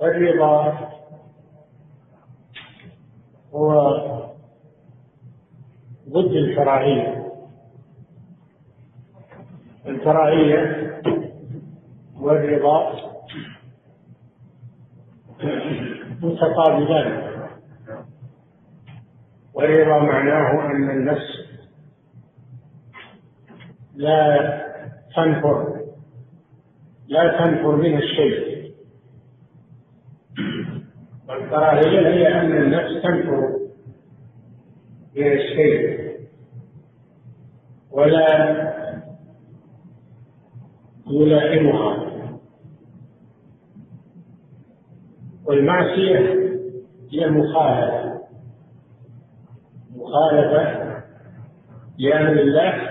والرضا هو ضد الكراهية الكراهية والرضا متقابلان. والرضا معناه أن النفس لا تنفر لا تنفر من الشيء. والكراهية هي أن النفس تنفر من الشيء ولا يلائمها والمعصية هي المخالفة مخالفة لأمر الله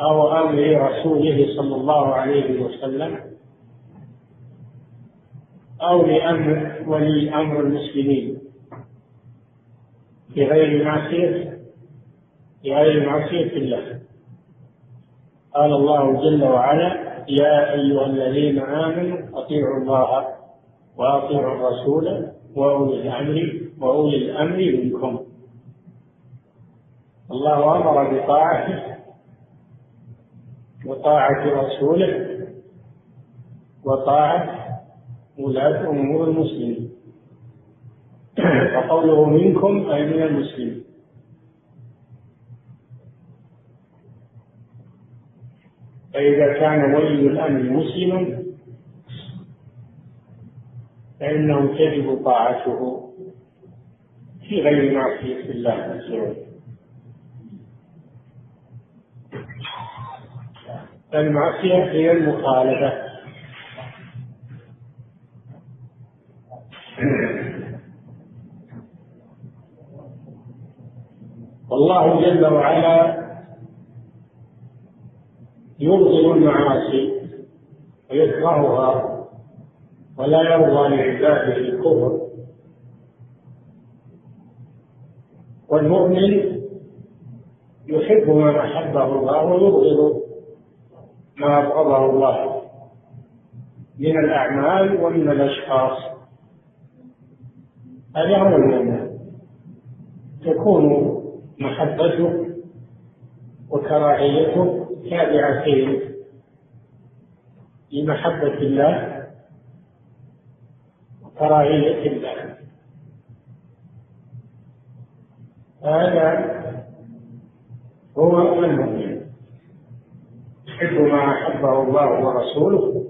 أو أمر رسوله صلى الله عليه وسلم أو لأمر ولي أمر المسلمين. بغير معصية بغير معصية الله قال الله جل وعلا يا أيها الذين آمنوا أطيعوا الله وأطيعوا الرسول وأولي الأمر وأولي الأمر منكم. الله أمر بطاعته وطاعة رسوله وطاعة ولاة أمور المسلمين. وقوله منكم أي من المسلمين. فإذا كان ولي الأمر مسلما فإنه تجب طاعته في غير معصية الله عز وجل. المعصية هي المخالفة. والله جل وعلا يبغض المعاصي ويكرهها ولا يرضى لعباده الكفر. والمؤمن يحب ما أحبه الله ويبغض ما أبغضه الله من الأعمال ومن الأشخاص. هذا هو المؤمن تكون محبته وكراهيته تابعتين لمحبة الله وكراهية الله. هذا هو المؤمن. يحب ما أحبه الله ورسوله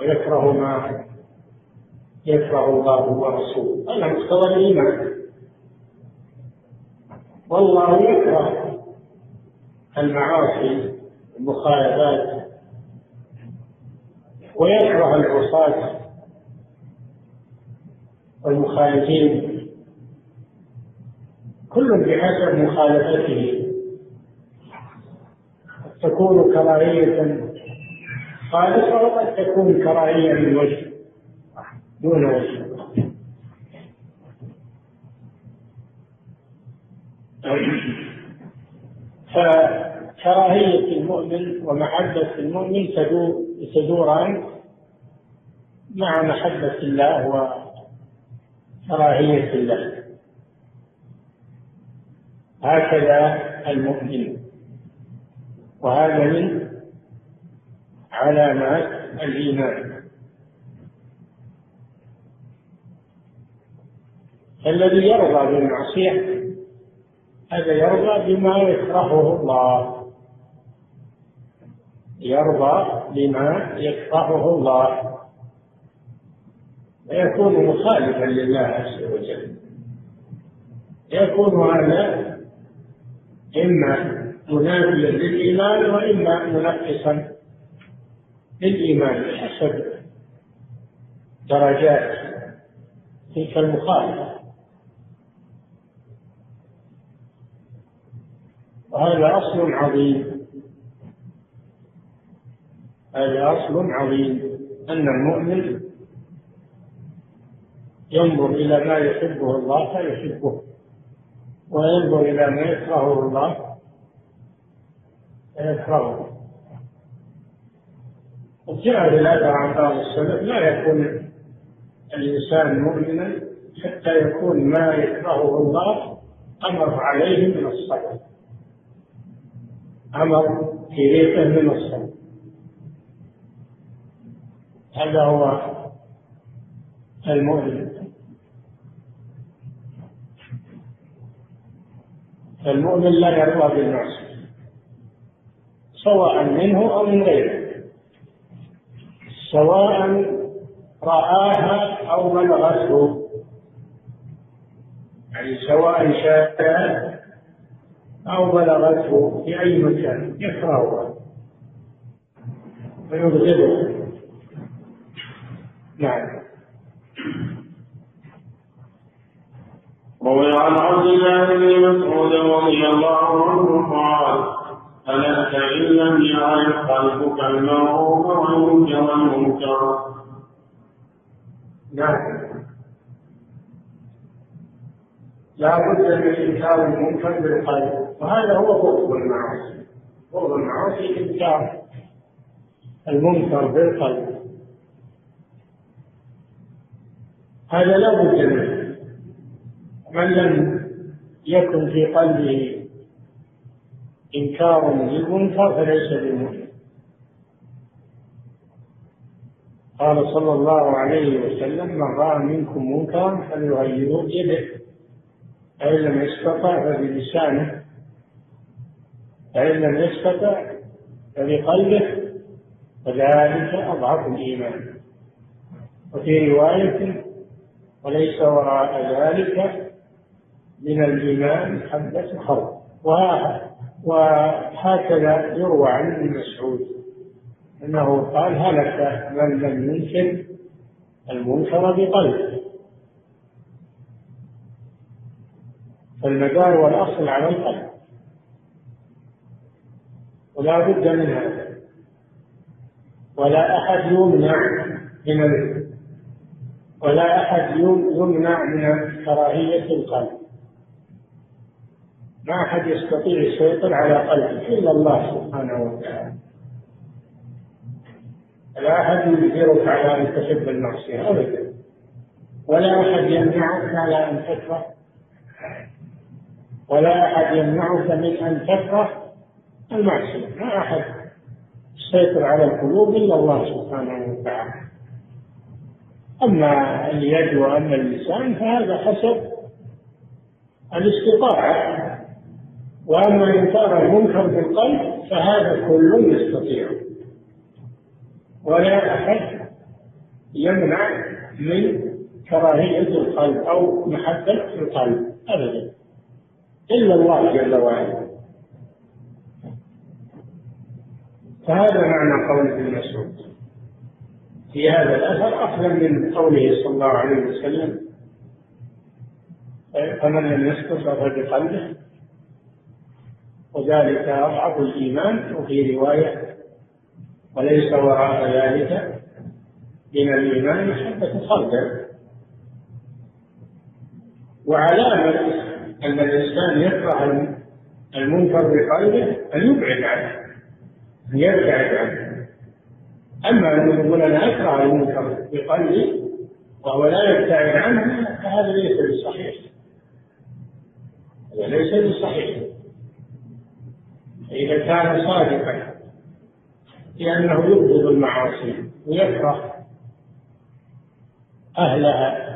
ويكره ما يكره الله ورسوله. هذا مقتضى الإيمان. والله يكره المعاصي المخالفات ويكره العصاة والمخالفين. كل بحسب مخالفته. قد تكون كراهية. خالصة وقد تكون كراهية من وجه دون وجه. فكراهية المؤمن ومحبة المؤمن تدور تدوران مع محبة الله وكراهية الله. هكذا المؤمن. وهذا من علامات الإيمان. الذي يرضى بالمعصية هذا يرضى بما يكرهه الله. يرضى بما يكرهه الله. ويكون مخالفا لله عز وجل. يكون هذا إما منافيا للإيمان وإما منقصا للإيمان بحسب درجات تلك المخالفة. وهذا أصل عظيم. هذا أصل عظيم. أن المؤمن ينظر إلى ما يحبه الله فيحبه وينظر إلى ما يكرهه الله فيكرهه. وجاء الأثر عن بعض السلف لا يكون الإنسان مؤمنا حتى يكون ما يكرهه الله أمر عليه من الصبر. أمر ريقه من الصبر هذا هو المؤمن المؤمن لا يرضى بالمعصية سواء منه أو من غيره. سواء رآها أو بلغته. يعني سواء شاهدها أو بلغته في أي مكان يكرهها ويبغضها نعم. روي عن عبد الله بن مسعود رضي الله عنه قال ألست إن لم يعرف قلبك المعروف وينكر المنكر نعم. لا بد من إنكار المنكر بالقلب. وهذا هو بغض المعاصي. بغض المعاصي إنكار المنكر بالقلب. هذا لا بد منه. من لم يكن في قلبه إنكار للمنكر فليس بمؤمن قال صلى الله عليه وسلم من رأى منكم منكرا فليغيره بيده. فإن لم يستطع فبلسانه فإن لم يستطع فبقلبه وذلك أضعف الإيمان. وفي رواية وليس وراء ذلك من الإيمان حبة خرق وهكذا يروى عن ابن مسعود أنه قال هلك من لم ينكر المنكر بقلبه. فالمدار والأصل على القلب. ولا بد من هذا ولا أحد يمنع من ولا أحد يمنع من كراهية القلب. ما أحد يستطيع السيطر على قلبه إلا الله سبحانه وتعالى. لا أحد يجبرك على أن تحب المعصية أبدا. ولا أحد يمنعك على أن تكره ولا أحد يمنعك من أن تكره المعصية. ما أحد. يسيطر على القلوب إلا الله سبحانه وتعالى. أما اليد وأما اللسان فهذا حسب الاستطاعة. وأما إنكار المنكر بالقلب فهذا كل يستطيع. ولا أحد يمنع من كراهية القلب أو محبة القلب أبدا. إلا الله جل وعلا. فهذا معنى قول ابن مسعود. في هذا الأثر أفضل من قوله صلى الله عليه وسلم فمن لم يستطع فبقلبه وذلك أضعف الإيمان وفي رواية وليس وراء ذلك من الإيمان حبة خردل وعلامة أن الإنسان يكره المنكر بقلبه أن يبعد عنه أن يبتعد عنه. أما أن يقول أنا أكره المنكر بقلبي وهو لا يبتعد عنه فهذا ليس بصحيح. هذا ليس بصحيح. إذا كان صادقا لأنه يبغض المعاصي ويكره أهلها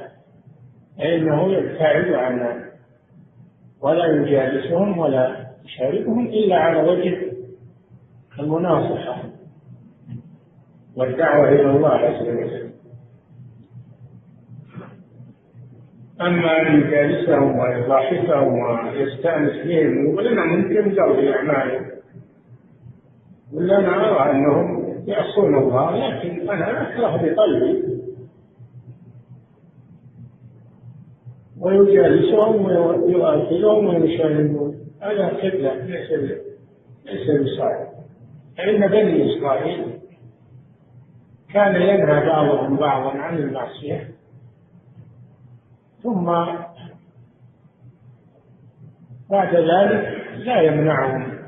فإنه يبتعد عنها ولا يجالسهم ولا يشاركهم إلا على وجه المناصحة والدعوة إلى الله عز وجل. أما أن يجالسهم ويضاحكهم ويستأنس بهم ويقول ممكن ذوي أعمالهم ولا أنا أرى أنهم يعصون الله لكن أنا أكره بقلبي. ويجالسهم ويؤكلهم ويشاهدون هذا قبلة ليس ليس بصالح فإن بني إسرائيل. كان ينهى بعضهم بعضا عن المعصية. ثم بعد ذلك لا يمنعهم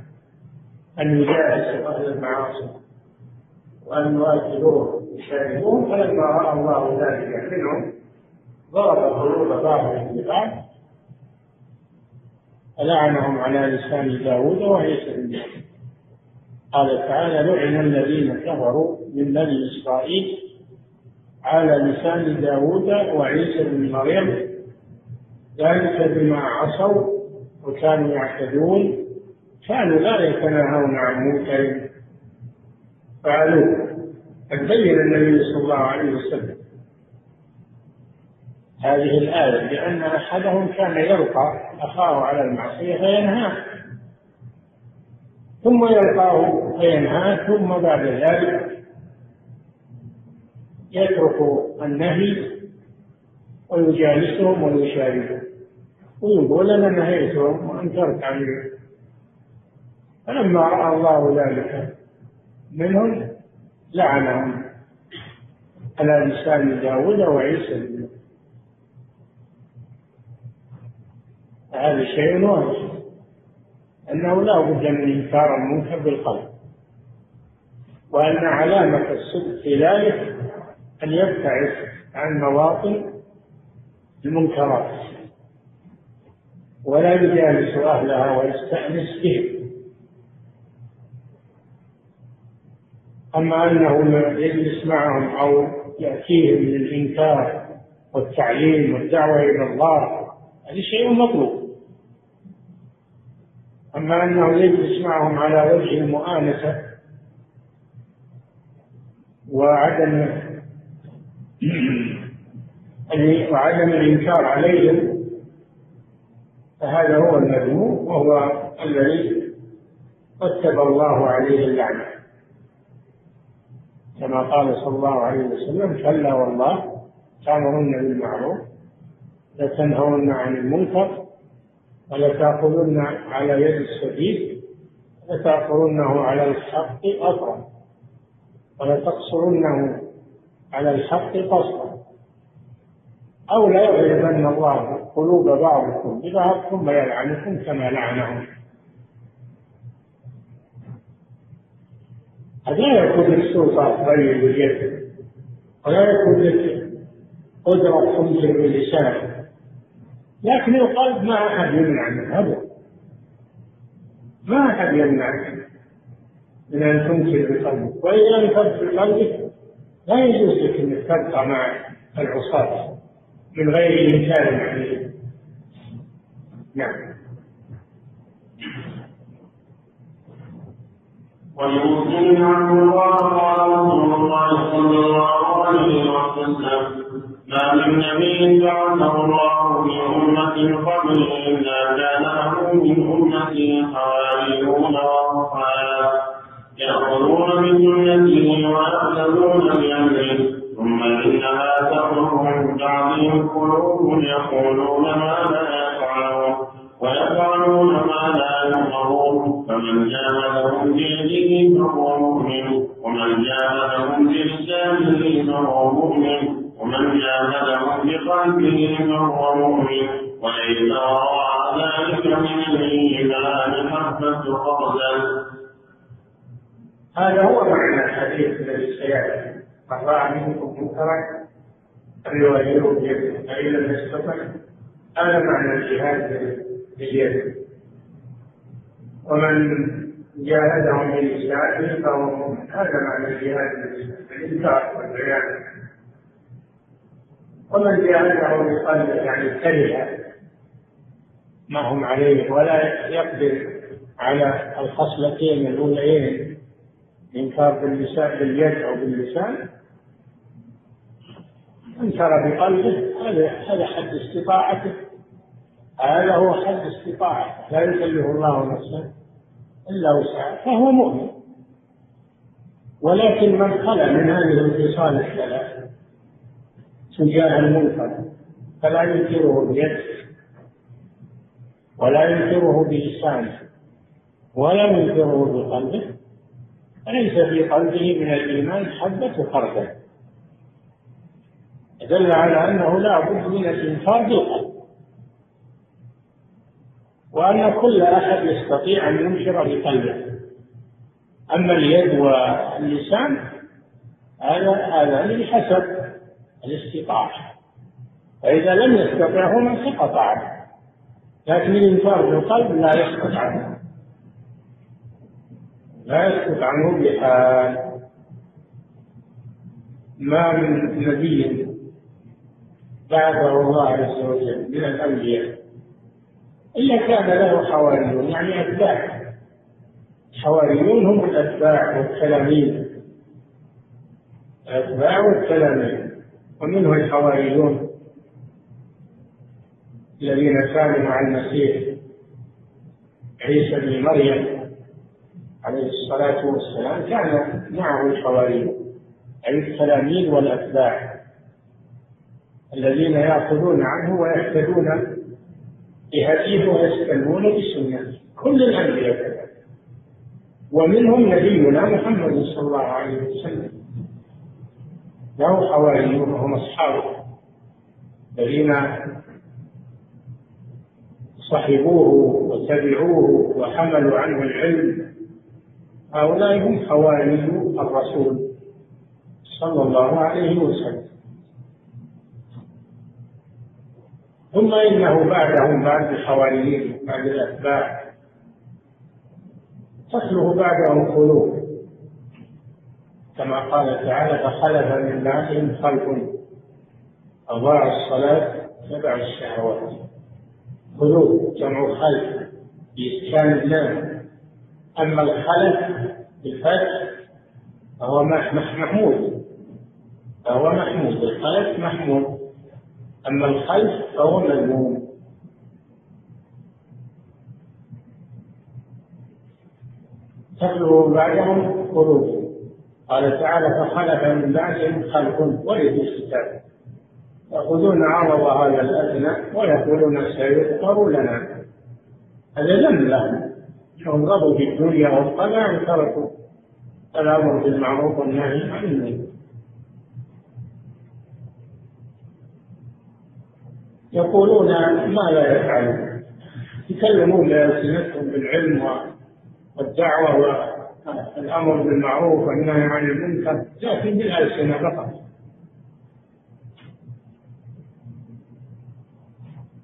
أن يجالسوا أهل المعاصي وأن يؤكلوه يشاهدون فلما رأى الله ذلك منهم ضرب قلوب بعضهم ببعض فلعنهم على لسان داود بن مريم قال تعالى لعن الذين كفروا من بني إسرائيل على لسان داود وعيسى بن مريم. ذلك بما عصوا وكانوا يعتدون. كانوا لا يتناهون عن منكر. فعلوه. قد بين النبي صلى الله عليه وسلم. هذه الآية لأن أحدهم كان يلقى أخاه على المعصية فينهاه. ثم يلقاه فينهاه ثم بعد ذلك يترك النهي ويجالسهم ويشاركهم. ويقول أنا نهيتهم وانكرت عليهم فلما رأى الله ذلك منهم لعنهم على لسان داود وعيسى بن هذا شيء. واجب أنه لا بد من إنكار المنكر بالقلب. وأن علامة الصدق في ذلك أن يبتعد عن مواطن المنكرات. ولا يجالس أهلها ويستأنس بهم. أما أنه يجلس معهم أو يأتيهم من الإنكار والتعليم والدعوة إلى الله هذا شيء مطلوب. أما أنه يجلس معهم على وجه المؤانسة وعدم وعدم الإنكار عليهم فهذا هو المذموم وهو الذي رتب الله عليه اللعنة. كما قال صلى الله عليه وسلم كلا والله تأمرن بالمعروف لتنهون عن المنكر ولتأخذن على يد السبيل لتأخذنه على الحق أطرا ولتقصرنه على الحق قصرا. أو لا يغلبن الله قلوب بعضكم ببعض ثم يلعنكم كما لعنهم. قد لا يكون لك سلطة تغير باليد ولا يكون لك قدرة تنزل باللسان. لكن القلب ما أحد يمنع منه أبدا ما أحد يمنع. من أن تنكر بقلبك وإذا أنكرت بقلبك لا يجوز لك أنك تبقى مع العصاة من غير إنكار عليهم. نعم. عن الله قال رسول الله صلى الله عليه وسلم. ما من نبي بعثه الله من أمة قبل إلا كان له من أمته حواريون وأصحاب يأخذون من سنته ويقتدون بأمره ثم إنها من بعدهم قلوب يقولون ما لا يفعلون. ويفعلون ما لا يؤمرون فمن جاهدهم بيده فهو مؤمن ومن جاهدهم بلسانه فهو مؤمن. ومن جاهدهم بقلبه فهو مؤمن. وليس وراء ذلك من الإيمان حبة خردل هذا هو معنى الحديث الذي سيأتي. من رأى منكم منكرا فليغيره بيده. فإن لم يستطع هذا معنى الجهاد باليد. ومن جاهدهم بلسانه فهو هذا معنى الجهاد بالإنكار والبيان. ومن جاهده بقلبه يعني كره ما هم عليه ولا يقدر على الخصلتين الأوليين إنكار باللسان باليد أو باللسان. انكر بقلبه هذا هذا حد استطاعته. هذا هو حد استطاعته. لا يكلف الله نفسا إلا وسعها فهو مؤمن. ولكن من خلا من هذه الخصال الثلاث تجاه المنكر فلا ينكره بيده ولا ينكره بلسانه ولا ينكره بقلبه. فليس في قلبه من الإيمان حبة خردل دل على أنه لا بد من الانكار بالقلب. وأن كل أحد يستطيع أن ينكر بقلبه. أما اليد واللسان هذا هذا بحسب الاستطاعة. فإذا لم يستطع هنا سقط عنه لكن الإنكار القلب لا يسقط عنه لا يسقط عنه بحال. ما من نبي بعثه الله عز وجل من الأنبياء. إلا كان له حواريون يعني أتباع. الحواريون هم الأتباع والتلاميذ. الأتباع والتلاميذ. ومنه الحواريون الذين كانوا مع المسيح عيسى بن مريم عليه الصلاة والسلام. كان معه الحواريون أي التلاميذ والأتباع الذين يأخذون عنه ويهتدون بهديه ويستنون بسنته كل الأنبياء كذلك. ومنهم نبينا محمد صلى الله عليه وسلم. له حواريون وهم أصحابه الذين صحبوه وتبعوه وحملوا عنه العلم هؤلاء هم حواري الرسول صلى الله عليه وسلم. ثم إنه بعدهم بعد الحواريين بعد الأتباع. تخلف بعدهم قلوب. كما قال تعالى فخلف من بعدهم خلف. أضاعوا الصلاة تبع الشهوات. قلوب جمع خلف بإسكان اللام أما الخلف بالفتح فهو محمود. فهو محمود الخلف محمود. أما الخلف فهو مذموم. تخلو بعدهم قلوب قال تعالى فخلف من بعدهم خلف ورثوا الكتاب. يأخذون عرض هذا الأدنى ويقولون سيغفر لنا. هذا ذنب لهم. هم رضوا في الدنيا والطمع وتركوا الأمر بالمعروف والنهي عن المنكر. يقولون ما لا يفعلون. يكلمون بألسنتهم بالعلم والدعوة والأمر بالمعروف والنهي عن المنكر لكن بالألسنة فقط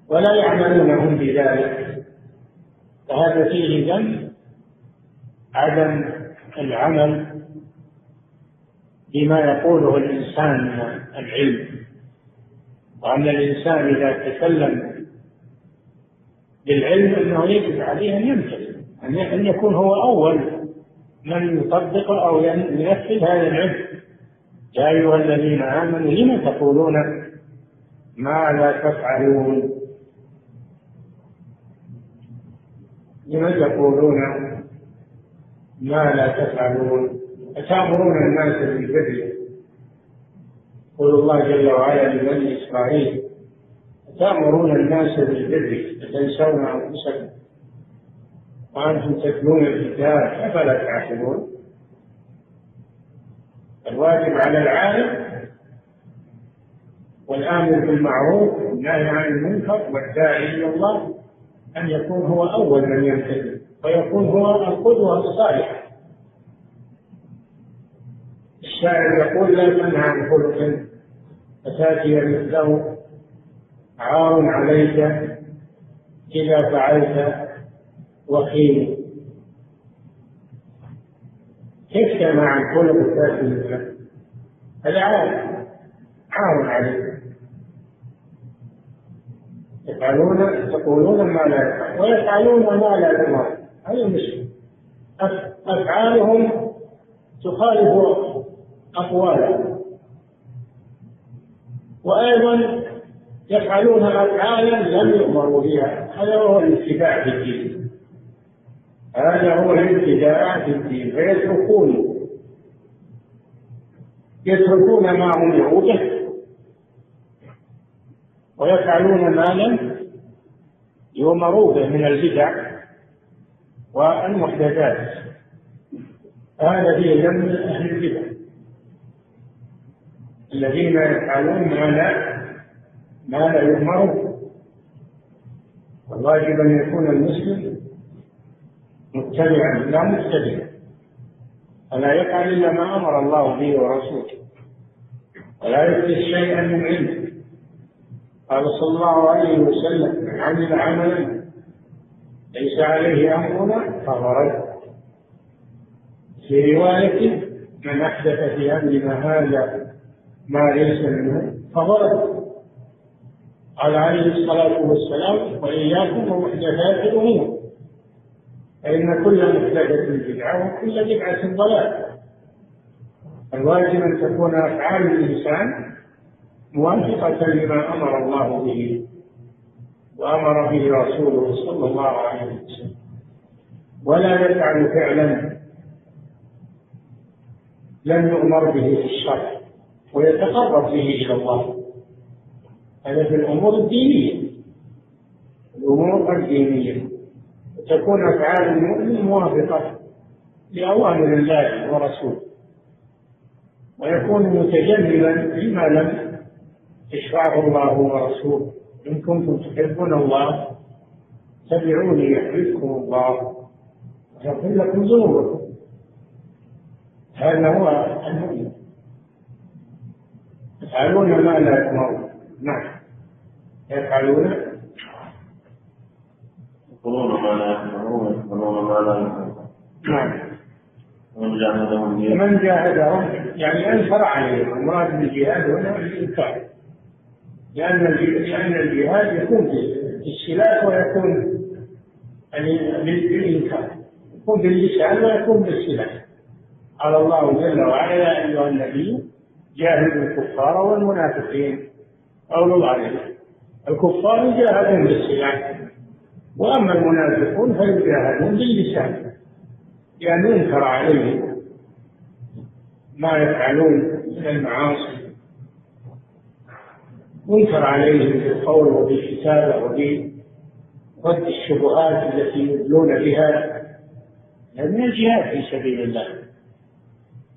ولا يعملون هم بذلك. فهذا فيه ذنب عدم العمل بما يقوله الإنسان من العلم. وأن الإنسان إذا تكلم بالعلم أنه يجب عليه أن يمتثل أن يكون هو أول من يطبق أو ينفذ هذا العلم يا أيها الذين آمنوا لم تقولون ما لا تفعلون؟ لم تقولون ما لا تفعلون؟ أتأمرون الناس بالبر يقول الله جل وعلا لبني إسرائيل أتأمرون الناس بالبر وتنسون أنفسكم؟ وأنتم تتلون الكتاب أفلا تعقلون؟ الواجب على العالم والآمر بالمعروف والنهي عن المنكر والداعي إلى الله أن يكون هو أول من يمتثل ويكون هو القدوة الصالحة. الشاعر يقول لا تنهى عن خلق فتاتي مثله عار عليك إذا فعلت وخيم كيف تنهى عن تاتي مثله هذا عار عار عليك. يفعلون تقولون ما لا يفعل. ويفعلون ما لا يفعل. هذا المشكلة. أفعالهم تخالف أقوالهم. وأيضا يفعلون أفعالا لم يؤمروا بها. هذا هو الاتباع في الدين. هذا هو الابتداع في الدين فيتركون يتركون ما هم به ويفعلون ما لم يؤمروا به من البدع والمحدثات. هذا فيه ذنب أهل البدع. الذين يفعلون ما لا ما لا يؤمر والواجب أن يكون المسلم متبعا لا مبتدئا فلا يفعل إلا ما أمر الله به ورسوله. ولا يحدث شيئا من عنده قال صلى الله عليه وسلم من عمل عملا ليس عليه أمرنا فهو رد. في رواية من أحدث في أمرنا هذا ما ليس منه فهو رد. قال عليه الصلاة والسلام وإياكم ومحدثات الأمور. فإن كل محدثة بدعة وكل بدعة ضلالة. الواجب أن تكون أفعال الإنسان موافقة لما أمر الله به وأمر به رسوله صلى الله عليه وسلم. ولا يفعل فعلا لم يؤمر به في الشرع ويتقرب به إلى الله. هذا في الأمور الدينية. الأمور الدينية. تكون أفعال المؤمن موافقة لأوامر الله ورسوله ويكون متجنبا لما لم يشرعه الله ورسوله. إن كنتم تحبون الله تبعوني يحببكم الله ويغفر لكم ذنوبكم. هذا هو المؤمن. يفعلون ما لا يأمرون نعم. يفعلون يقولون ما لا يفعلون ويفعلون ما لا يفعلون. نعم. ومن جاهدهم من جاهدهم يعني انكر عليهم المراد بالجهاد هنا الإنكار. لأن لأن الجهاد يكون بالسلاح ويكون يعني بالإنكار. يكون باللسان ويكون بالسلاح. قال الله جل وعلا يا أيها النبي جاهدوا الكفار والمنافقين. قول الله عليه. الكفار يجاهدون بالسلاح. وأما المنافقون فيجاهدون باللسان لأن يعني ينكر عليهم ما يفعلون من المعاصي. ينكر عليهم بالقول وبالكتابة وبرد الشبهات التي يدلون بها. من الجهاد في سبيل الله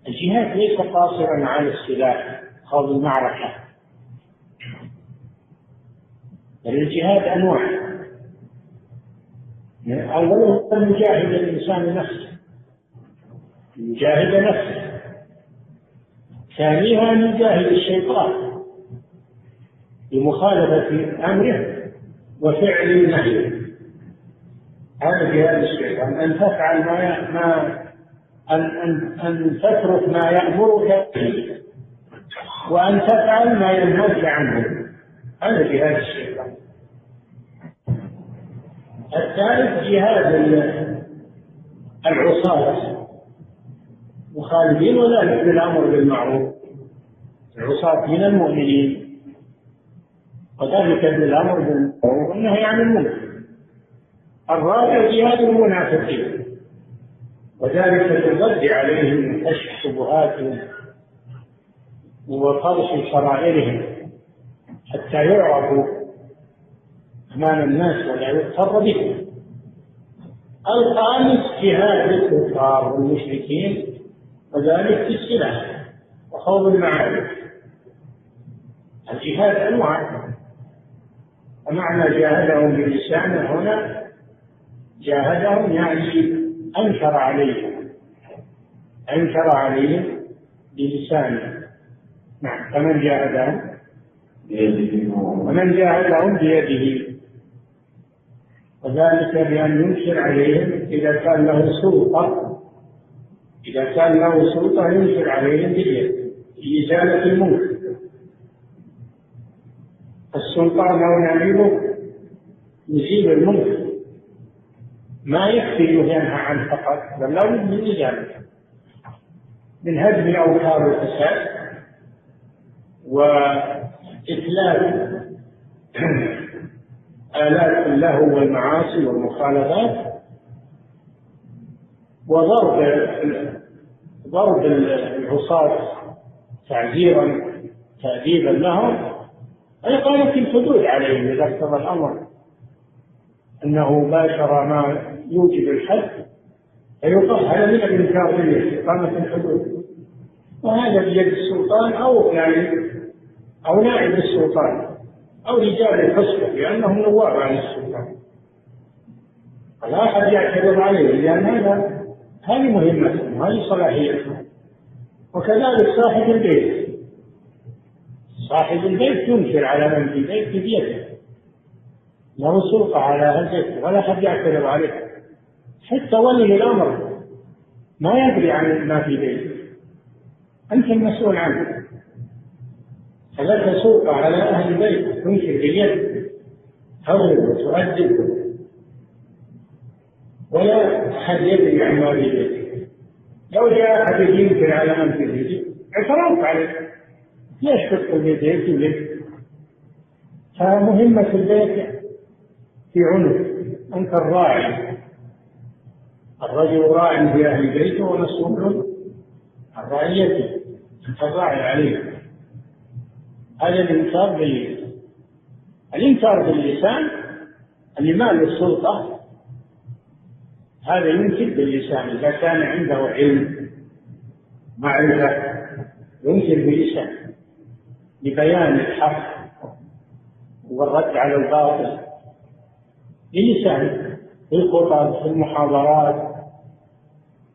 الجهاد ليس قاصرا على السلاح خوض المعركة بل الجهاد أنواع. أوله أن يجاهد الإنسان نفسه. يجاهد نفسه. ثانيها أن يجاهد الشيطان بمخالفة أمره وفعل نهيه. هذا جهاد الشيطان. أن تفعل ما ما أن أن أن تترك ما يأمرك به. وأن تفعل ما ينهاك عنه. هذا جهاد الشيطان. الثالث جهاد العصاة. مخالفين وذلك بالأمر بالمعروف. العصاة من المؤمنين. وذلك بالامر بالمعروف والنهي عن المنكر. الرابع جهاد المنافقين. وذلك بالرد عليهم من كشف شبهاتهم وفرش سرائرهم حتى يعرفوا امام الناس ولا يغتر بهم. الخامس جهاد الكفار والمشركين وذلك في السلاح وخوض المعارك. الجهاد أنواع. ومعنى جاهدهم بلسانه هنا جاهدهم يعني أنكر عليهم. أنكر عليهم بلسانه نعم فمن جاهدهم؟ بيده. ومن جاهدهم بيده. وذلك بأن ينكر عليهم إذا كان له سلطة. إذا كان له سلطة ينكر عليهم بيده لإزالة المنكر السلطان أو نعيمه يزيل المنكر ما يكفي ينهى عنه فقط بل لا بد من إزالته. من هدم أوتار الفساد وإتلاف آلات اللهو والمعاصي والمخالفات وضرب ضرب العصاة تعزيرا تأديبا لهم. وإقامة الحدود عليهم إذا اقتضى الأمر. أنه باشر ما يوجب الحد فيقال هذا من الإنكار به إقامة الحدود. وهذا بيد السلطان أو يعني أو نائب السلطان. أو رجال الحسبة لأنهم نواب عن السلطان. فلا أحد يعترض عليه لأن هذا هذه مهمتهم هذه صلاحيتهم وكذلك صاحب البيت. صاحب البيت ينكر على من في البيت بيده له سلطة على أهل البيت ولا حد يعترض عليه. حتى ولي الأمر ما يدري عن ما في بيته. أنت المسؤول عنه. فلك سلطة على أهل البيت تنكر باليد تضرب وتؤدب ولا أحد يدري عن بيته. لو جاء أحد ينكر على بيته اعترضت عليه. ليش تدخل بيتك لك؟ فمهمة البيت في عنق أنت الراعي. الرجل راع في أهل بيته ومسؤول عن رعيته أنت الراعي عليه. هذا الإنكار باللسان الإنكار باللسان اللي ما له السلطة هذا ينكر باللسان إذا كان عنده علم معرفة ينكر باللسان لبيان الحق والرد على الباطل بلسانه في الخطب في المحاضرات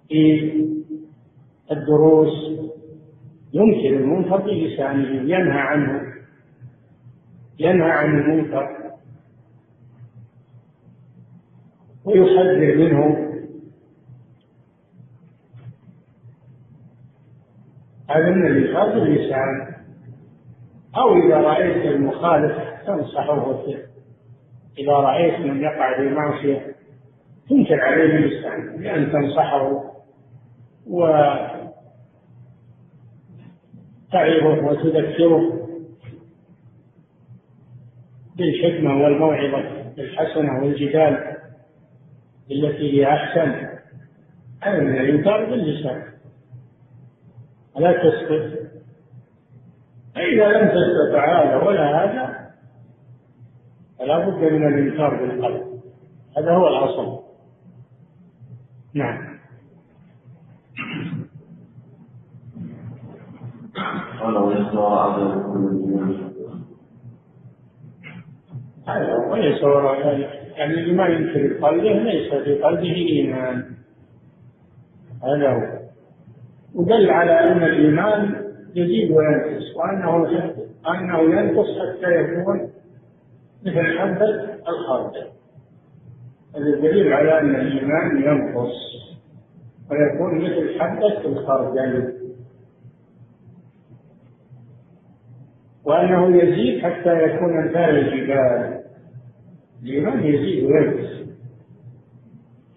في الدروس. ينكر المنكر بلسانه ينهى عنه. ينهى عن المنكر. ويحذر منه. هذا من الإنكار باللسان. أو إذا رأيت المخالف تنصحه إذا رأيت من يقع في معصية تنكر عليه باللسان بأن تنصحه. وتعظه وتذكره بالحكمة والموعظة الحسنة والجدال التي هي أحسن. هذا من الإنكار باللسان. لا تسكت فإذا لم تستطع هذا ولا هذا فلا بد من الإنكار بالقلب. هذا هو الأصل. نعم. هذا وليس وراء ذلك يعني اللي ما ينكر بقلبه ليس في قلبه إيمان هذا هو ودل على أن الإيمان يزيد وينقص وأنه أنه ينقص حتى يكون مثل حبة الخردل دليل على أن الإيمان ينقص ويكون مثل حبة الخردل وأنه يزيد حتى يكون أمثال الجبال الإيمان يزيد وينقص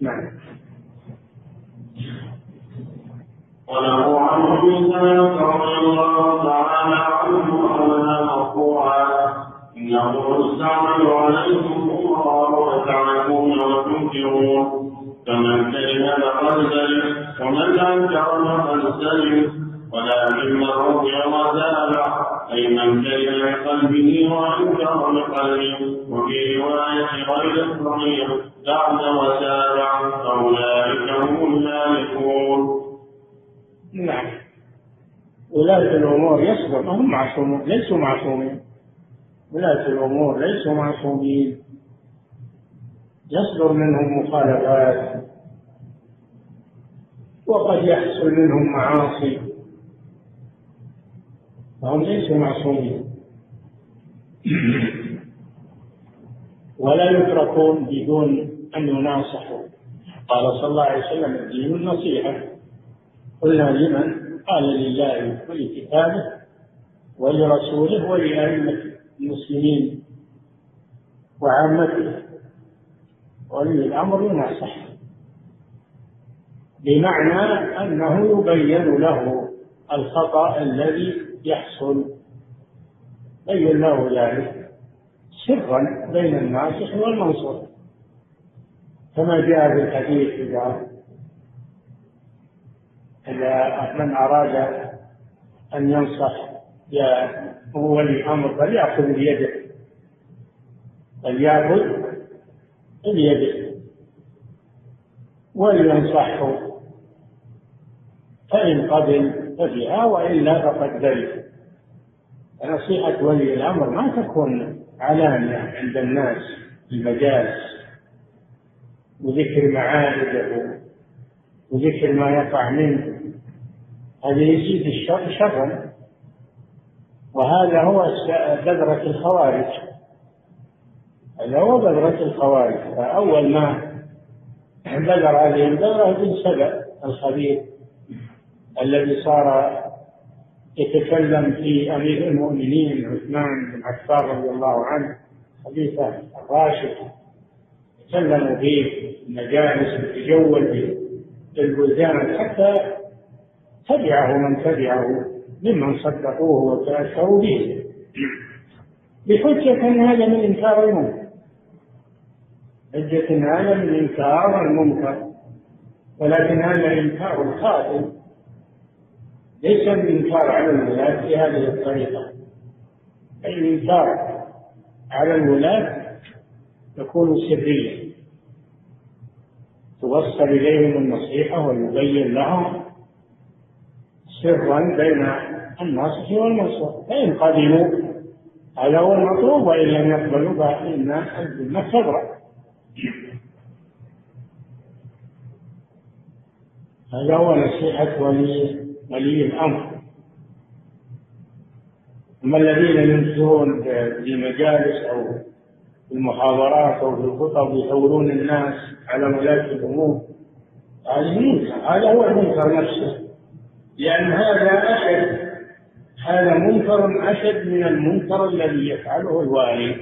نعم. وله عن ابي رضي الله تعالى عنه انها مرفوعا. إنه يستعمل عليكم الله وتعلمون وتنكرون. فمن كره فقد سلم ومن انكر فقد سلم ولكن من رضي وزال أي من كره بقلبه وأنكر بقلبه وفي رواية غير الصحيح بعد وسارع فأولئك هم المالكون نعم. ولاة الأمور يصبر. هم معصومون ليسوا معصومين. ولاة الأمور ليسوا معصومين. يصدر منهم مخالفات. وقد يحصل منهم معاصي. فهم ليسوا معصومين. ولا يتركون بدون أن يناصحوا. قال صلى الله عليه وسلم الدين النصيحة. قلنا لمن؟ قال لله ولكتابه ولرسوله ولأئمة المسلمين وعامته. ولي الأمر يناصح. بمعنى أنه يبين له الخطأ الذي يحصل بين له ذلك سرا بين الناصح والمنصور كما جاء في الحديث إذا من أراد أن ينصح هو ولي أمر فليأخذ بيده. فليأخذ بيده. ولينصحه. فإن قبل فبها وإلا فقد ذلك. نصيحة ولي الأمر ما تكون علانية عند الناس المجالس وذكر معارضه وذكر ما يقع منه. هذا يزيد الشر شرا. وهذا هو بذرة الخوارج. هذا هو بذرة الخوارج. فأول ما بذر هذه البذرة ابن سبأ الخبير. الذي صار يتكلم في أمير المؤمنين عثمان بن عفان رضي الله عنه خليفة الراشد تكلموا فيه المجالس يتجول بالبلدان حتى تبعه من تبعه ممن صدقوه وتأثروا به. بحجة أن هذا من إنكار المنكر. حجة هذا من إنكار المنكر. ولكن هذا إنكار الخاطئ. ليس الإنكار على الولاة بهذه الطريقة. الإنكار على الولاة يكون سريا توصل إليهم النصيحة ويبين لهم سرا بين الناصح والمنصور. فإن قبلوا هذا هو المطلوب وإن لم يقبلوا فإن الذمة تبرأ هذا هو نصيحة ولي ولي الأمر. أما الذين ينكرون في المجالس أو في المحاضرات أو في الخطب يحولون الناس على ولاة الأمور هذه منكر هذا هو المنكر نفسه. لأن هذا أشد هذا منكر أشد من المنكر الذي يفعله الوالي.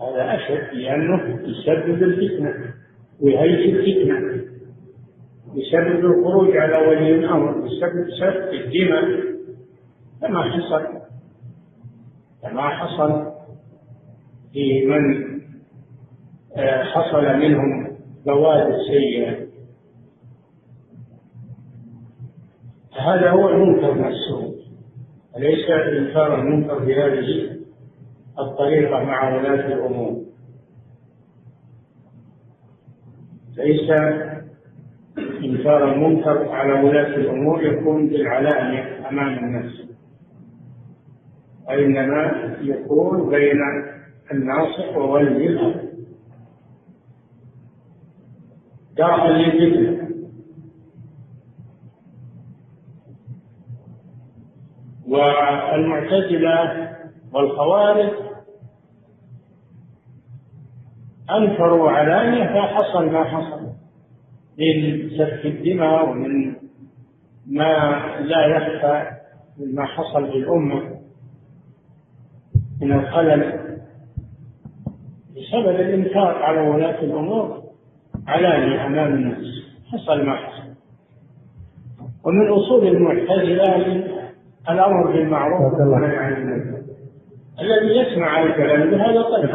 هذا أشد لأنه يسبب الفتنة ويهيج الفتنة. يسبب الخروج على ولي الأمر يسبب سفك الدماء. كما حصل؟ كما حصل في من آه، حصل منهم بوادر سيئة هذا هو المنكر نفسه. وليس إنكار المنكر بهذه الطريقة مع ولاة الأمور. ليس إنكار المنكر على ولاة الأمور يكون بالعلانية أمام الناس. وإنما يكون بين الناصح وولي الأمر داخل للفتنة والمعتزلة والخوارج أنكروا علانية فحصل ما حصل. من سفك الدماء ومن ما لا يخفى مما حصل للأمة من الخلل. بسبب الإنكار على ولاة الأمور علانية أمام الناس حصل ما حصل. ومن أصول المعتزلة الأمر بالمعروف والنهي عن المنكر. الذي يسمع الكلام بهذا طيب.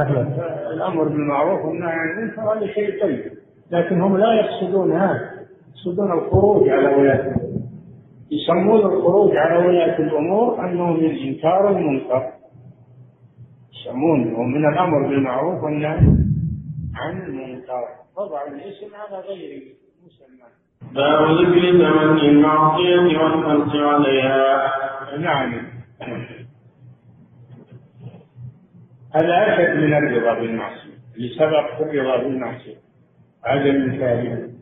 الأمر بالمعروف والنهي عن المنكر هذا شيء طيب. لكن هم لا يقصدون هذا يقصدون الخروج على ولاة يسمون الخروج على ولاة الأمور أنه من إنكار المنكر. يسمونه من الأمر بالمعروف والنهي عن المنكر. طبعا الاسم على غير مسمى. باب ذكر تمني المعصية والحرص عليها. نعم. هذا أشد من الرضا بالمعصية. لسبب الرضا بالمعصية. هذا ثاني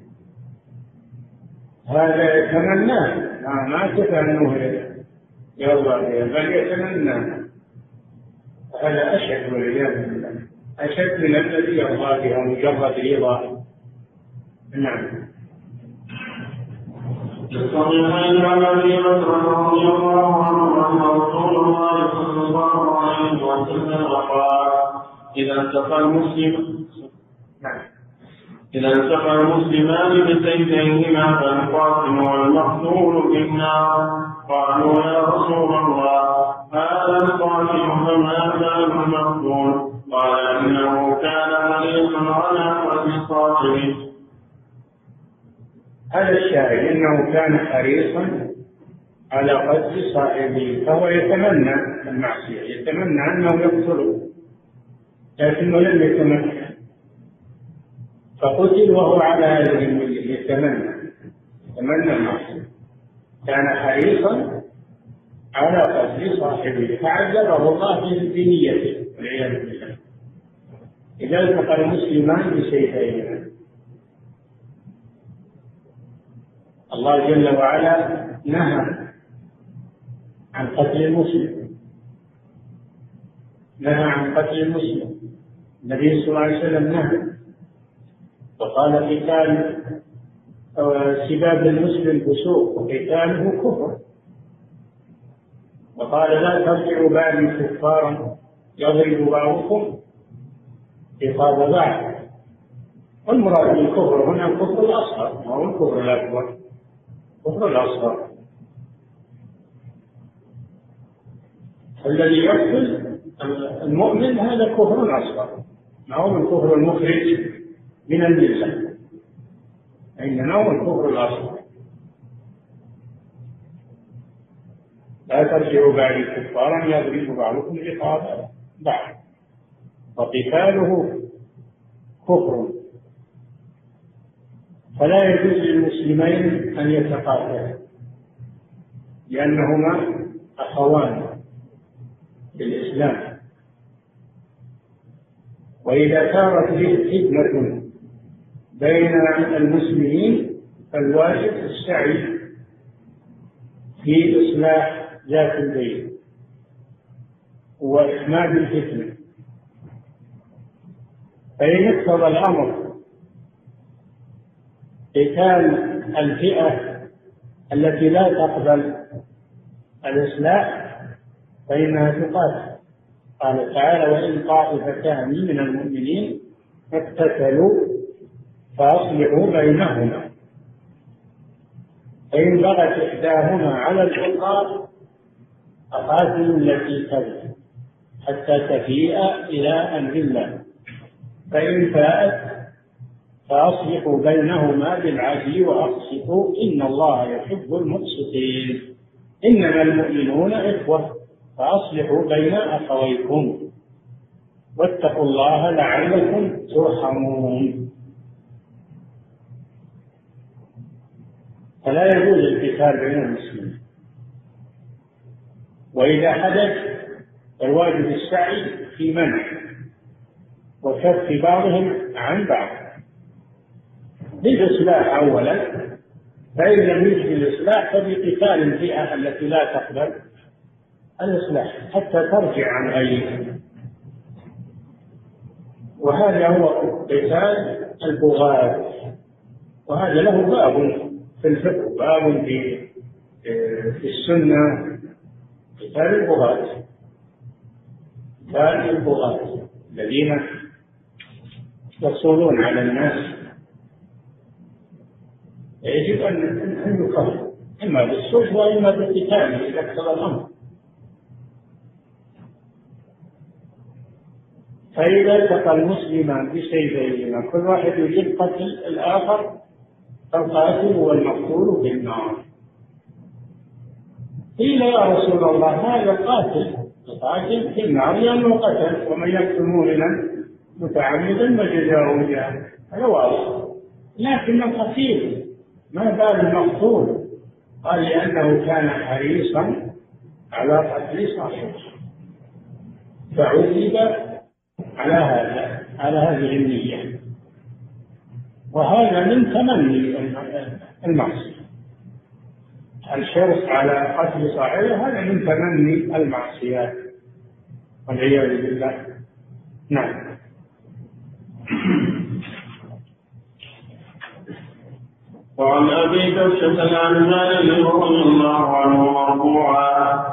هذا يتمناه ما ما أنه يرضى بل يتمنى. هذا أشد والعياذ بالله. أشد من الذي يرضى بها مجرد رضا. نعم. الصحيحين عن ابي بكر رضي الله عنه ان رسول الله صلى الله عليه وسلم قال إذا التقى المسلم إذا التقى المسلمان بسيفيهما فالقاسم والمقتول في النار قالوا يا رسول الله هذا القاسم فما كان المقتول؟ قال إنه كان حريصا على قتل صاحبه هذا الشاهد إنه كان حريصا على قتل صاحبه فهو يتمنى المعصية يتمنى أنه يقتله لكنه لم يتمكن. فقتل وهو على هذه المله يتمنى. يتمنى المعصيه كان حريصا على قتل صاحبه. فعذبه الله بنيته والعياذ بالله. اذا التقى المسلمان بسيفيهما الله جل وعلا نهى عن قتل المسلم. نهى عن قتل المسلم. النبي صلى الله عليه وسلم نهى. وقال قتال سباب المسلم فسوق وقتاله كفر. وقال لا ترجعوا بعدي كفارا يضرب بعضكم رقاب بعض والمراد بالكفر هنا الكفر الأصغر ما هو الكفر الأكبر؟ الكفر الأصغر. الذي يقتل المؤمن هذا كفر اصغر ما هو الكفر المخرج؟ من الملة. انما هو الكفر الاصغر لا ترجعوا بعد كفارا يضرب بعضكم رقاب بعض وقتاله كفر. فلا يجوز للمسلمين أن يتقاتلا لأنهما أخوان في الاسلام واذا ثارت فتنة بين المسلمين فالواجب السعي في إصلاح ذات البين وإخماد الفتنة. فإن اقتضى الأمر قتال الفئة التي لا تقبل الإصلاح فإنها تقاتل. قال تعالى وإن طائفتان من المؤمنين اقتتلوا فأصلحوا بينهما فإن بغت إحداهما على الأخرى فقاتلوا التي تبغي حتى تفيء إلى أمر الله. فإن فاءت فأصلحوا بينهما بالعدل وأقسطوا إن الله يحب المقسطين. إنما المؤمنون إخوة فأصلحوا بين أخويكم. واتقوا الله لعلكم ترحمون. فلا يجوز القتال بين المسلمين. وإذا حدث الواجب السعي في منع وكف بعضهم عن بعض. بالإصلاح أولا فإن لم يجد الإصلاح فبقتال الفئة التي لا تقبل الإصلاح حتى ترجع عن غيرها. وهذا هو قتال البغاة. وهذا له باب في الفقه باب في في السنة. قتال البغاة. قتال البغاة. الذين يصولون على الناس. يجب أن يكفر إما بالصلح وإما بالقتال إذا اقتضى الأمر. فإذا التقى المسلمان بسيفيهما كل واحد يريد قتل الآخر فالقاتل والمقتول في النار قيل يا رسول الله هذا قاتل القاتل في النار لأنه قتل ومن يقتل مؤمنا متعمدا فجزاؤه جهنم هذا واضح. لكن القتيل ما بال المقتول؟ قال لأنه كان حريصا على قتل صاحبه. فعذب على هذا على هذه النية. وهذا من تمني المعصية. الحرص على قتل صاحبه هذا من تمني المعصيات والعياذ بالله. نعم. وعن أبي كبشه العنزاني رضي الله عنه مرفوعا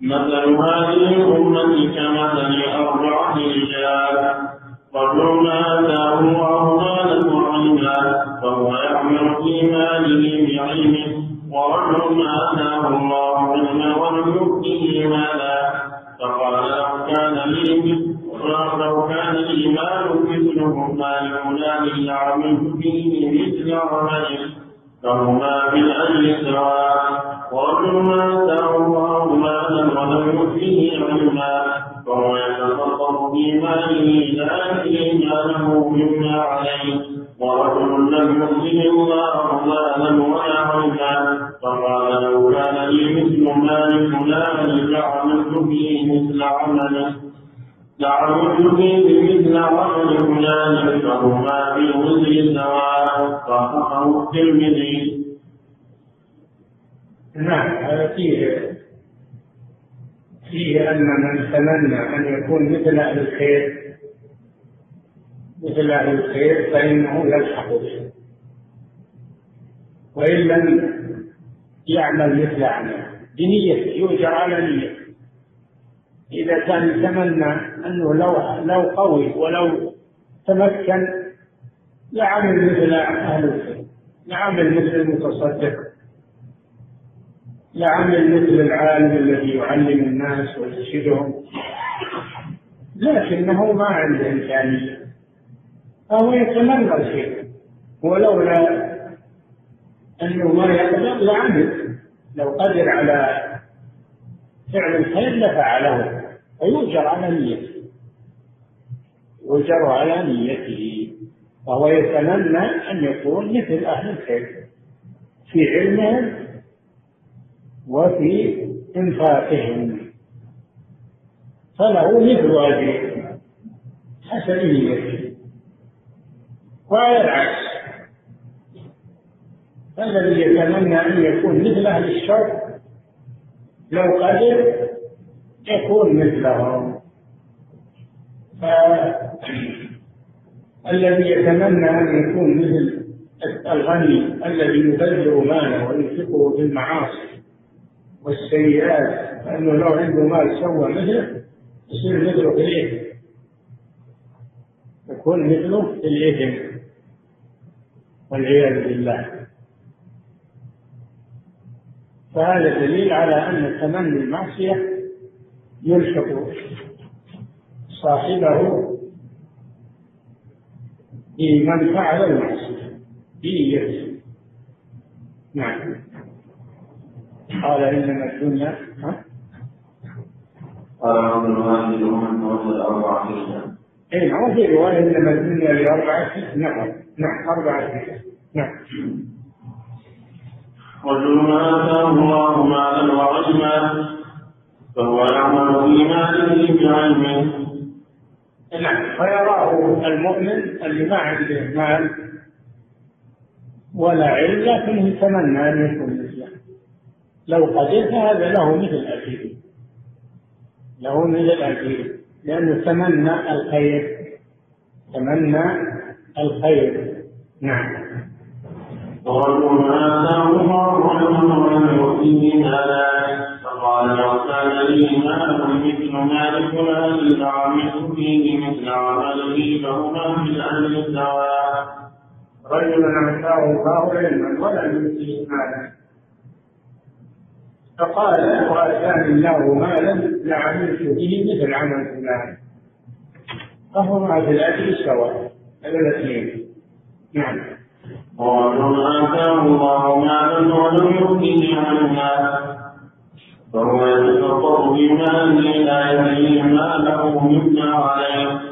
مثل هذه الأمة كمثل أربعة رجال. اتاه الله مالا وعلما فهو يعمل في ماله بعلمه ورجل اتاه الله علما ولم يؤته مالا فقال لو كان لي لو كان لي مال مثله مال فلان لعملت فيه مثل عمله فهما في الاجر سواء ورجل اتاه الله مالا ولم يؤته علما فهو يتصرف في ماله لا ماله مما عليه ورجل لم يؤته الله مالا ولا علما فقال لو كان لي مثل مال فلان لعملت فيه مثل عمله لعملت فيه مثل عمل فلان فهما في الوزر سواء صححه الترمذي نعم هذا فيه فيه أن من تمنى أن يكون مثل أهل الخير مثل أهل الخير فإنه يلحق به. وإن لم يعمل مثل عمله بنيته يؤجر على نيته إذا كان يتمنى أنه لو لو قوي ولو تمكن لعمل مثل أهل الخير لعمل مثل المتصدق. لعمل مثل العالم الذي يعلم الناس ويرشدهم. لكنه ما عنده إمكانية. فهو يتمنى الخير ولولا أنه ما يقدر لعمل لو قدر على فعل الخير لفعله. فيؤجر على نيته. يؤجر على نيته. وهو يتمنى أن يكون مثل أهل الخير. في علمهم وفي إنفاقهم. فله مثل أجر حسب نيته وعلى العكس الذي يتمنى أن يكون مثل أهل الشر لو قدر يكون مثلهم. فالذي يتمنى أن يكون مثل الغني الذي يبذر ماله وينفقه في المعاصي والسيئات لأنه لو عنده مال سوى مثله يصير مثله في الإثم. يكون مثله في الإثم. والعياذ بالله. فهذا دليل على أن تمني المعصية يلحق صاحبه بمن فعل المعصية بنيته نعم. قال إنما الدنيا؟ قال عبد الواحد ومن وجد أربع حجة اي نعم في رواية إنما الدنيا لأربعة نعم نعم أربعة نعم. رجل آتاه الله مالا وعلما فهو يعمل في ماله بعلمه. نعم. فيراه المؤمن اللي ما عنده مال ولا علم لكنه يتمنى ان يكون لو قدر فهذا له مثل اخيه له مثل اخيه لأنه تمنى الخير. تمنى الخير. نعم. ورجل آتاه فقال لو كان لي مثل فيه مثل عمله رجل آتاه الله علما ولم يؤته مالا فقال لو آتاني الله مالا لعملت به مثل عمل فلان. فهما في الأجر سواء هذا الاثنين. نعم. ورجل آتاه الله مالا ولم يؤته علما فهو بماله لا يدري ما له مما عليه.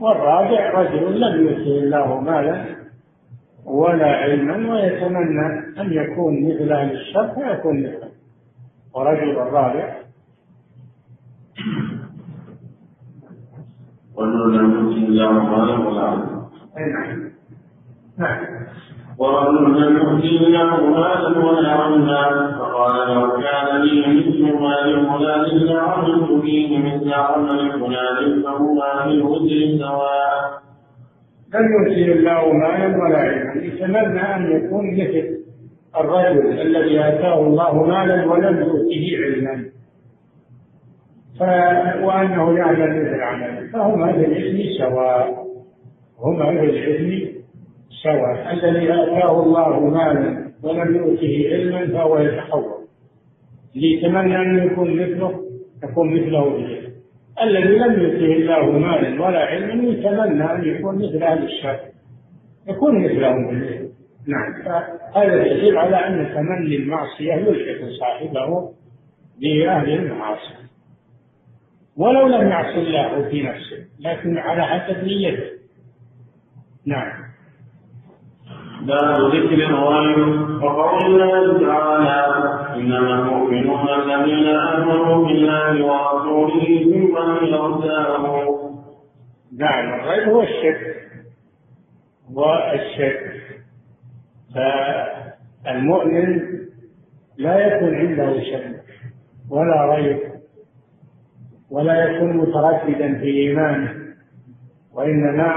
والرابع رجل لم يؤته الله مالا ولا علما ويتمنى أن يكون مثل أهل الشر فيكون مثله. ورجل الرابع رجل لم يؤته الله مالا ولا علما. نعم. نعم. ورجل لم يؤته الله مالا علما فقال لو كان لي مثل مال فلان لعملت فيه مثل عمل فلان فهما في الوزر سواء لم يؤتي الله مالا ولا علما يتمنى ان يكون مثل الرجل الذي اتاه الله مالا ولم يؤته علما ف... وانه يعمل مثل عمله فهما في الاثم سواء هما في الاثم سواء الذي أتاه الله مالا ولم يؤته علما فهو يتحول. اللي يتمنى أن يكون مثله يكون مثله بالعلم الذي لم يؤته الله مالا ولا علما يتمنى أن يكون مثل أهل الشر يكون مثلهم بالعلم نعم فهذا يدل على أن تمني المعصية يلحق صاحبه بأهل المعاصي. ولو لم يعص الله في نفسه لكن على حسب نيته. نعم. باب ذكر الغيب وقول الله تعالى إنما المؤمنون الذين آمنوا بالله ورسوله ثم يرتابوا نعم الغيب هو الشرك. هو الشرك. فالمؤمن لا يكون عنده شك ولا ريب ولا يكون مترددا في إيمانه وإنما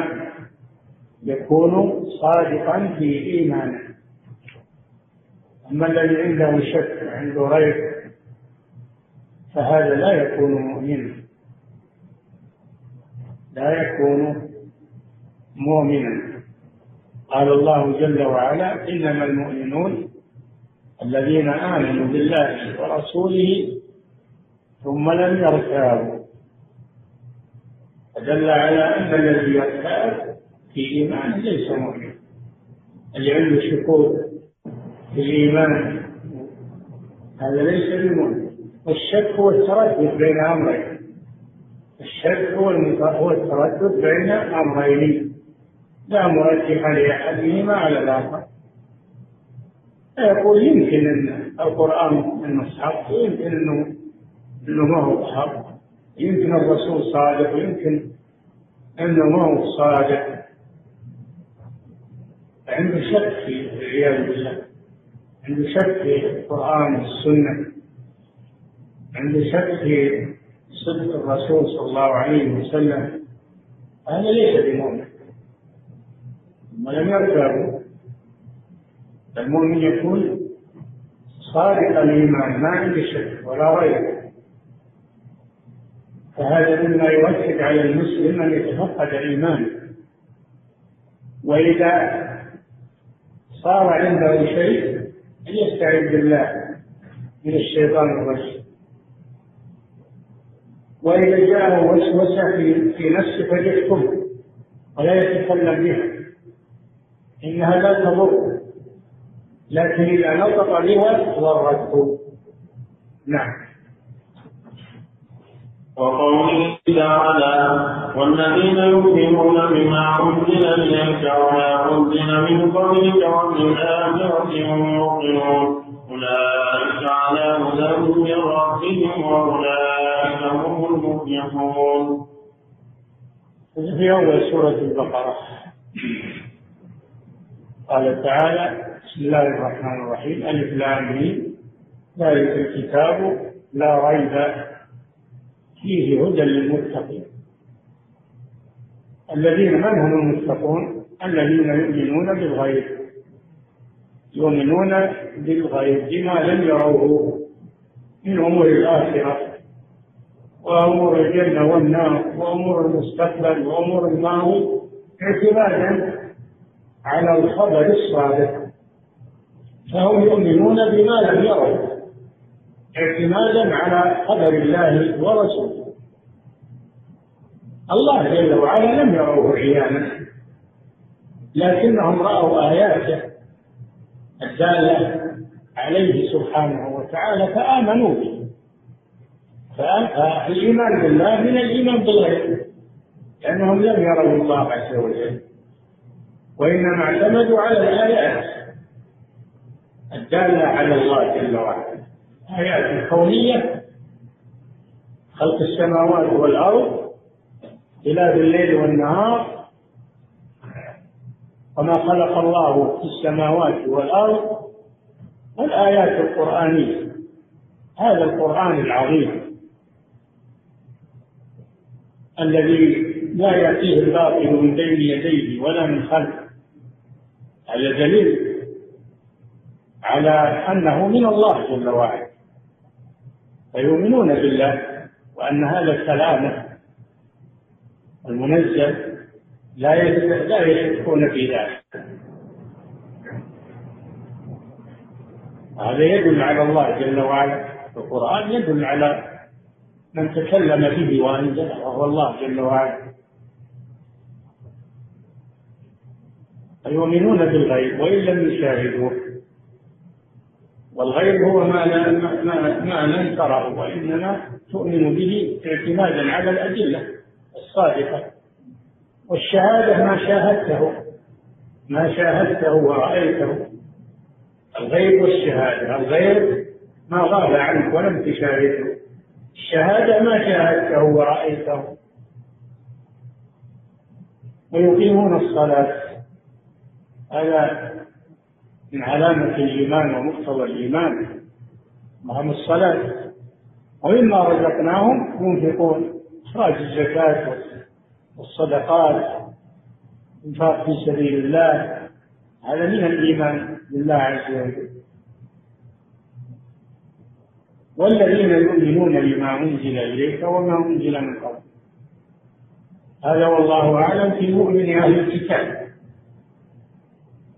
يكون صادقا في إيمانه. أما الذي عنده شك وعنده ريب فهذا لا يكون مؤمنا. لا يكون مؤمنا. قال الله جل وعلا إنما المؤمنون الذين آمنوا بالله ورسوله ثم لم يرتابوا. فدل على أن الذي يرتاب في ايمانه ليس مؤمن. اللي عنده شكوك في الايمان هذا ليس بمؤمن. والشك هو التردد بين أمرين. الشك هو التردد بين أمرين. لا مرجح لأحدهما على الآخر. يقول يمكن أن القرآن انه حق يمكن أنه أنه ما هو حق يمكن الرسول صادق ويمكن أنه ما هو صادق. عنده شك في العياذ بالله. عنده شك في القرآن والسنة. عنده شك في صدق الرسول صلى الله عليه وسلم. هذا ليس بمؤمن. ولم يرتابوا المؤمن يكون صادق الإيمان ما عنده شك ولا ريب فهذا مما يؤكد على المسلم أن يتفقد إيمانه. وإذا صار عنده شيء أن يستعذ بالله من الشيطان الرجيم. وإذا جاءه وسوسة في في نفسه فليكتمها ولا يتكلم بها. إنها لا تضر. لكن إذا نطق بها ضرته نعم. وقوله تعالى والذين يؤمنون بما أنزل إليك وما أنزل من قبلك وبالآخرة هم يوقنون. أولئك على هدى من ربهم وأولئك هم المفلحون. في أول سورة البقرة قال تعالى بسم الله الرحمن الرحيم ألف لام ذلك الكتاب لا ريب فيه هدى للمتقين الذين من هم المتقون؟ الذين يؤمنون بالغيب. يؤمنون بالغيب بما لم يروه. من امور الاخره وأمور الجنة والنار وأمور المستقبل وأمور الماضي اعتمادا على الخبر الصادق. فهم يؤمنون بما لم يروا اعتمادا على خبر الله ورسوله. الله جل وعلا لم يروه عيانا لكنهم رأوا آياته الدالة عليه سبحانه وتعالى فآمنوا به. فالإيمان بالله من الإيمان بالغيب لأنهم لم يروا الله عز وجل. وإنما اعتمدوا على الآيات الدالة على الله جل وعلا. آيات كونية خلق السماوات والأرض اختلاف الليل والنهار. وما خلق الله في السماوات والأرض والآيات القرآنية. هذا القرآن العظيم. الذي لا يأتيه الباطل من بين يديه ولا من خلفه. هذا دليل على أنه من الله جل وعلا. فيؤمنون بالله وأن هذا الكلام المنزل لا لا يشكون في ذلك. هذا يدل على الله جل وعلا. القرآن يدل على من تكلم به وأنزله وهو الله جل وعلا. يؤمنون بالغيب وإن لم يشاهدوه. والغيب هو ما لا ما, ما لم تره وإنما تؤمن به اعتمادا على الأدلة. الصادقة. والشهادة ما شاهدته ما شاهدته ورأيته. الغيب والشهادة الغيب ما غاب عنك ولم تشاهده. الشهادة ما شاهدته ورأيته. ويقيمون الصلاة. هذا من علامة الإيمان ومقتضى الإيمان. وهم الصلاة. ومما رزقناهم ينفقون. إخراج الزكاة والصدقات إنفاق في سبيل الله هذا من الإيمان بالله عز وجل. والذين يؤمنون بما أنزل إليك وما أنزل من قبل. هذا والله أعلم في مؤمن أهل الكتاب.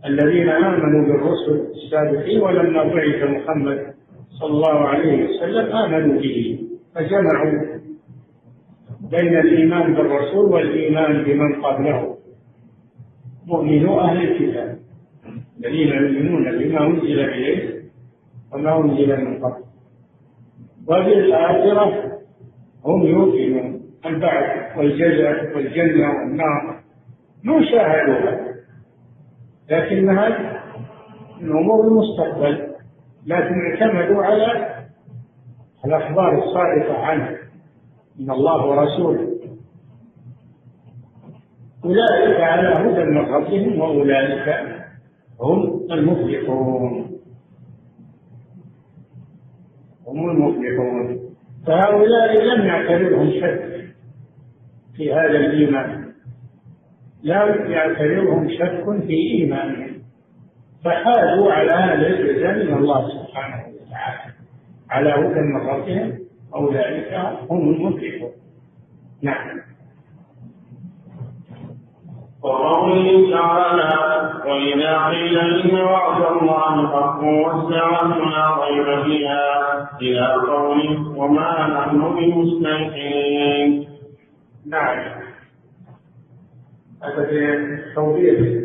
الذين آمنوا بالرسل السابقين ولما بعث محمد صلى الله عليه وسلم آمنوا به فجمعوا بين الإيمان بالرسول والإيمان بمن قبله. مؤمنو أهل الكتاب. الذين يؤمنون بما أنزل إليه وما أنزل من قبل. وبالآخرة هم يوقنون البعث والجزاء والجنة والنار. ما شاهدوها لكنها من أمور المستقبل. لكن اعتمدوا على الأخبار الصادقة عنه من الله ورسوله. أولئك على هدى من ربهم وأولئك هم المفلحون. هم المفلحون. فهؤلاء لم يعترضهم شك في هذا الإيمان. لا يعترضهم شك في إيمانهم. فحازوا على هذا الجزاء من الله سبحانه وتعالى على هدى من ربهم أولئك هم المفلحون. نعم. وقوله تعالى وإذا قيل إن وعد الله حق والساعة لا ريب فيها إلى قوله وما نحن بمستيقنين. نعم. هذا في توبيخ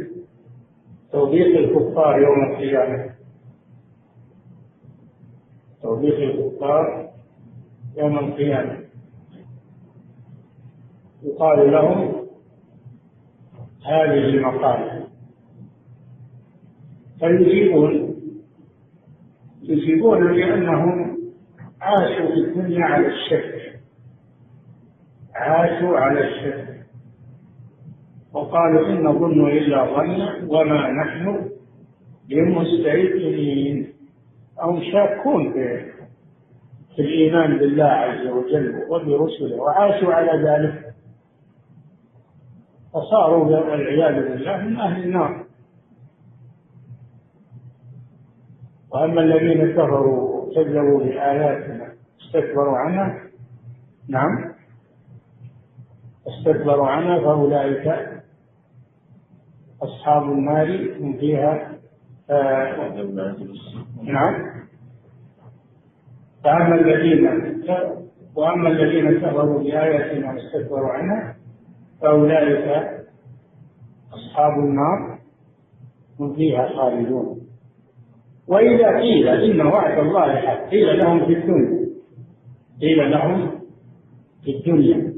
توبيخ الكفار يوم القيامة. توبيخ الكفار يوم القيامة. يقال لهم هذه المقالة فيجيبون يجيبون لأنهم عاشوا في الدنيا على الشك عاشوا على الشك وقالوا إن نظن إلا ظنا وما نحن بمستيقنين. أو شاكون في في الإيمان بالله عز وجل وبرسله وعاشوا على ذلك. فصاروا والعياذ بالله من أهل النار. وأما الذين كفروا وكذبوا بآياتنا استكبروا عنها نعم استكبروا عنها فأولئك أصحاب النار هم فيها آه نعم. فأما الذين وأما الذين كفروا بآياتنا واستكبروا عنها فأولئك أصحاب النار هم فيها خالدون. وإذا قيل إن وعد الله حق قيل لهم في الدنيا. قيل لهم في الدنيا.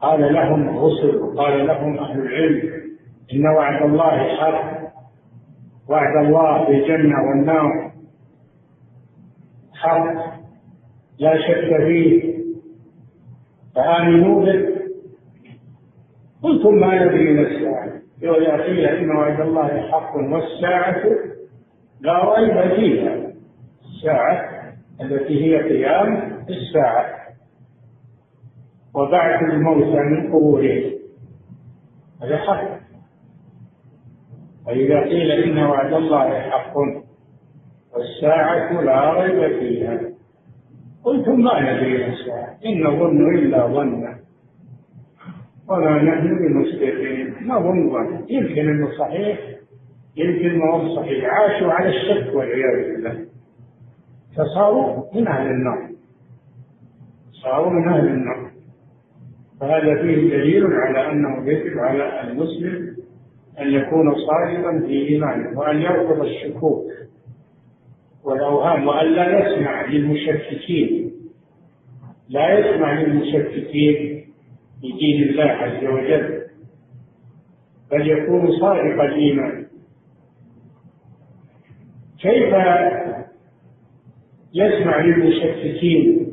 قال لهم الرسل وقال لهم أهل العلم إن وعد الله حق وعد الله بالجنة والنار حق. لا شك فيه. فآمنوا به. قلتم ما ندري ما الساعة وإذا قيل إن وعد الله حق والساعة. لا ريب فيها. الساعة التي هي قيام الساعة. وبعث الموتى من قبورهم هذا حق. وإذا قيل إن وعد الله حق والساعة لا ريب فيها. قلتم ما ندري الساعة إن نظن إلا ظنا وما نحن بمستيقنين نظن ظن يمكن أنه صحيح. يمكن ما هو صحيح. عاشوا على الشك والعياذ بالله. فصاروا من أهل النار. صاروا من أهل النار. فهذا فيه دليل على أنه يجب على المسلم أن يكون صادقا في إيمانه وأن يرفض الشكوك. والأوهام وأن لا يسمع للمشككين لا يسمع للمشككين في دين الله عز وجل. بل يكون صادق الإيمان. كيف يسمع للمشككين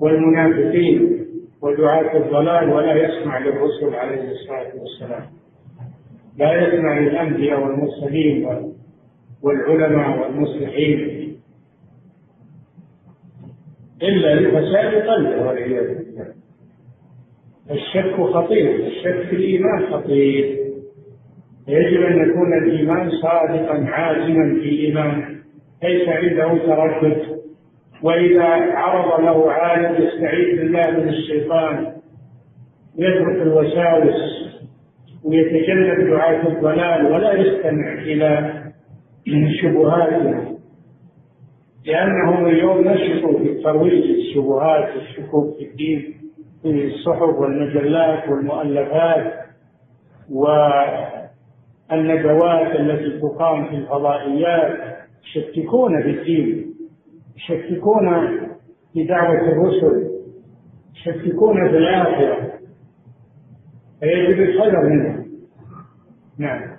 والمنافقين ودعاة الضلال ولا يسمع للرسل عليه الصلاة والسلام؟ لا يسمع للأنبياء والمرسلين والعلماء والمصلحين. إلا لفساد قلبه. والعياذ بالله. الشك خطير الشك في الإيمان خطير. يجب أن يكون الإيمان صادقا عازما في إيمانه. ليس عنده تردد. وإذا عرض له عالم يستعيذ بالله من الشيطان. يترك الوساوس ويتجنب دعاة الضلال ولا يستمع إلى شبهاتهم لأنهم اليوم نشطوا في ترويج الشبهات والشكوك في الدين في الصحف والمجلات والمؤلفات والندوات التي تقام في الفضائيات. يشككون في الدين يشككون في دعوة الرسل يشككون في الآخرة. فيجب الحذر منهم. نعم.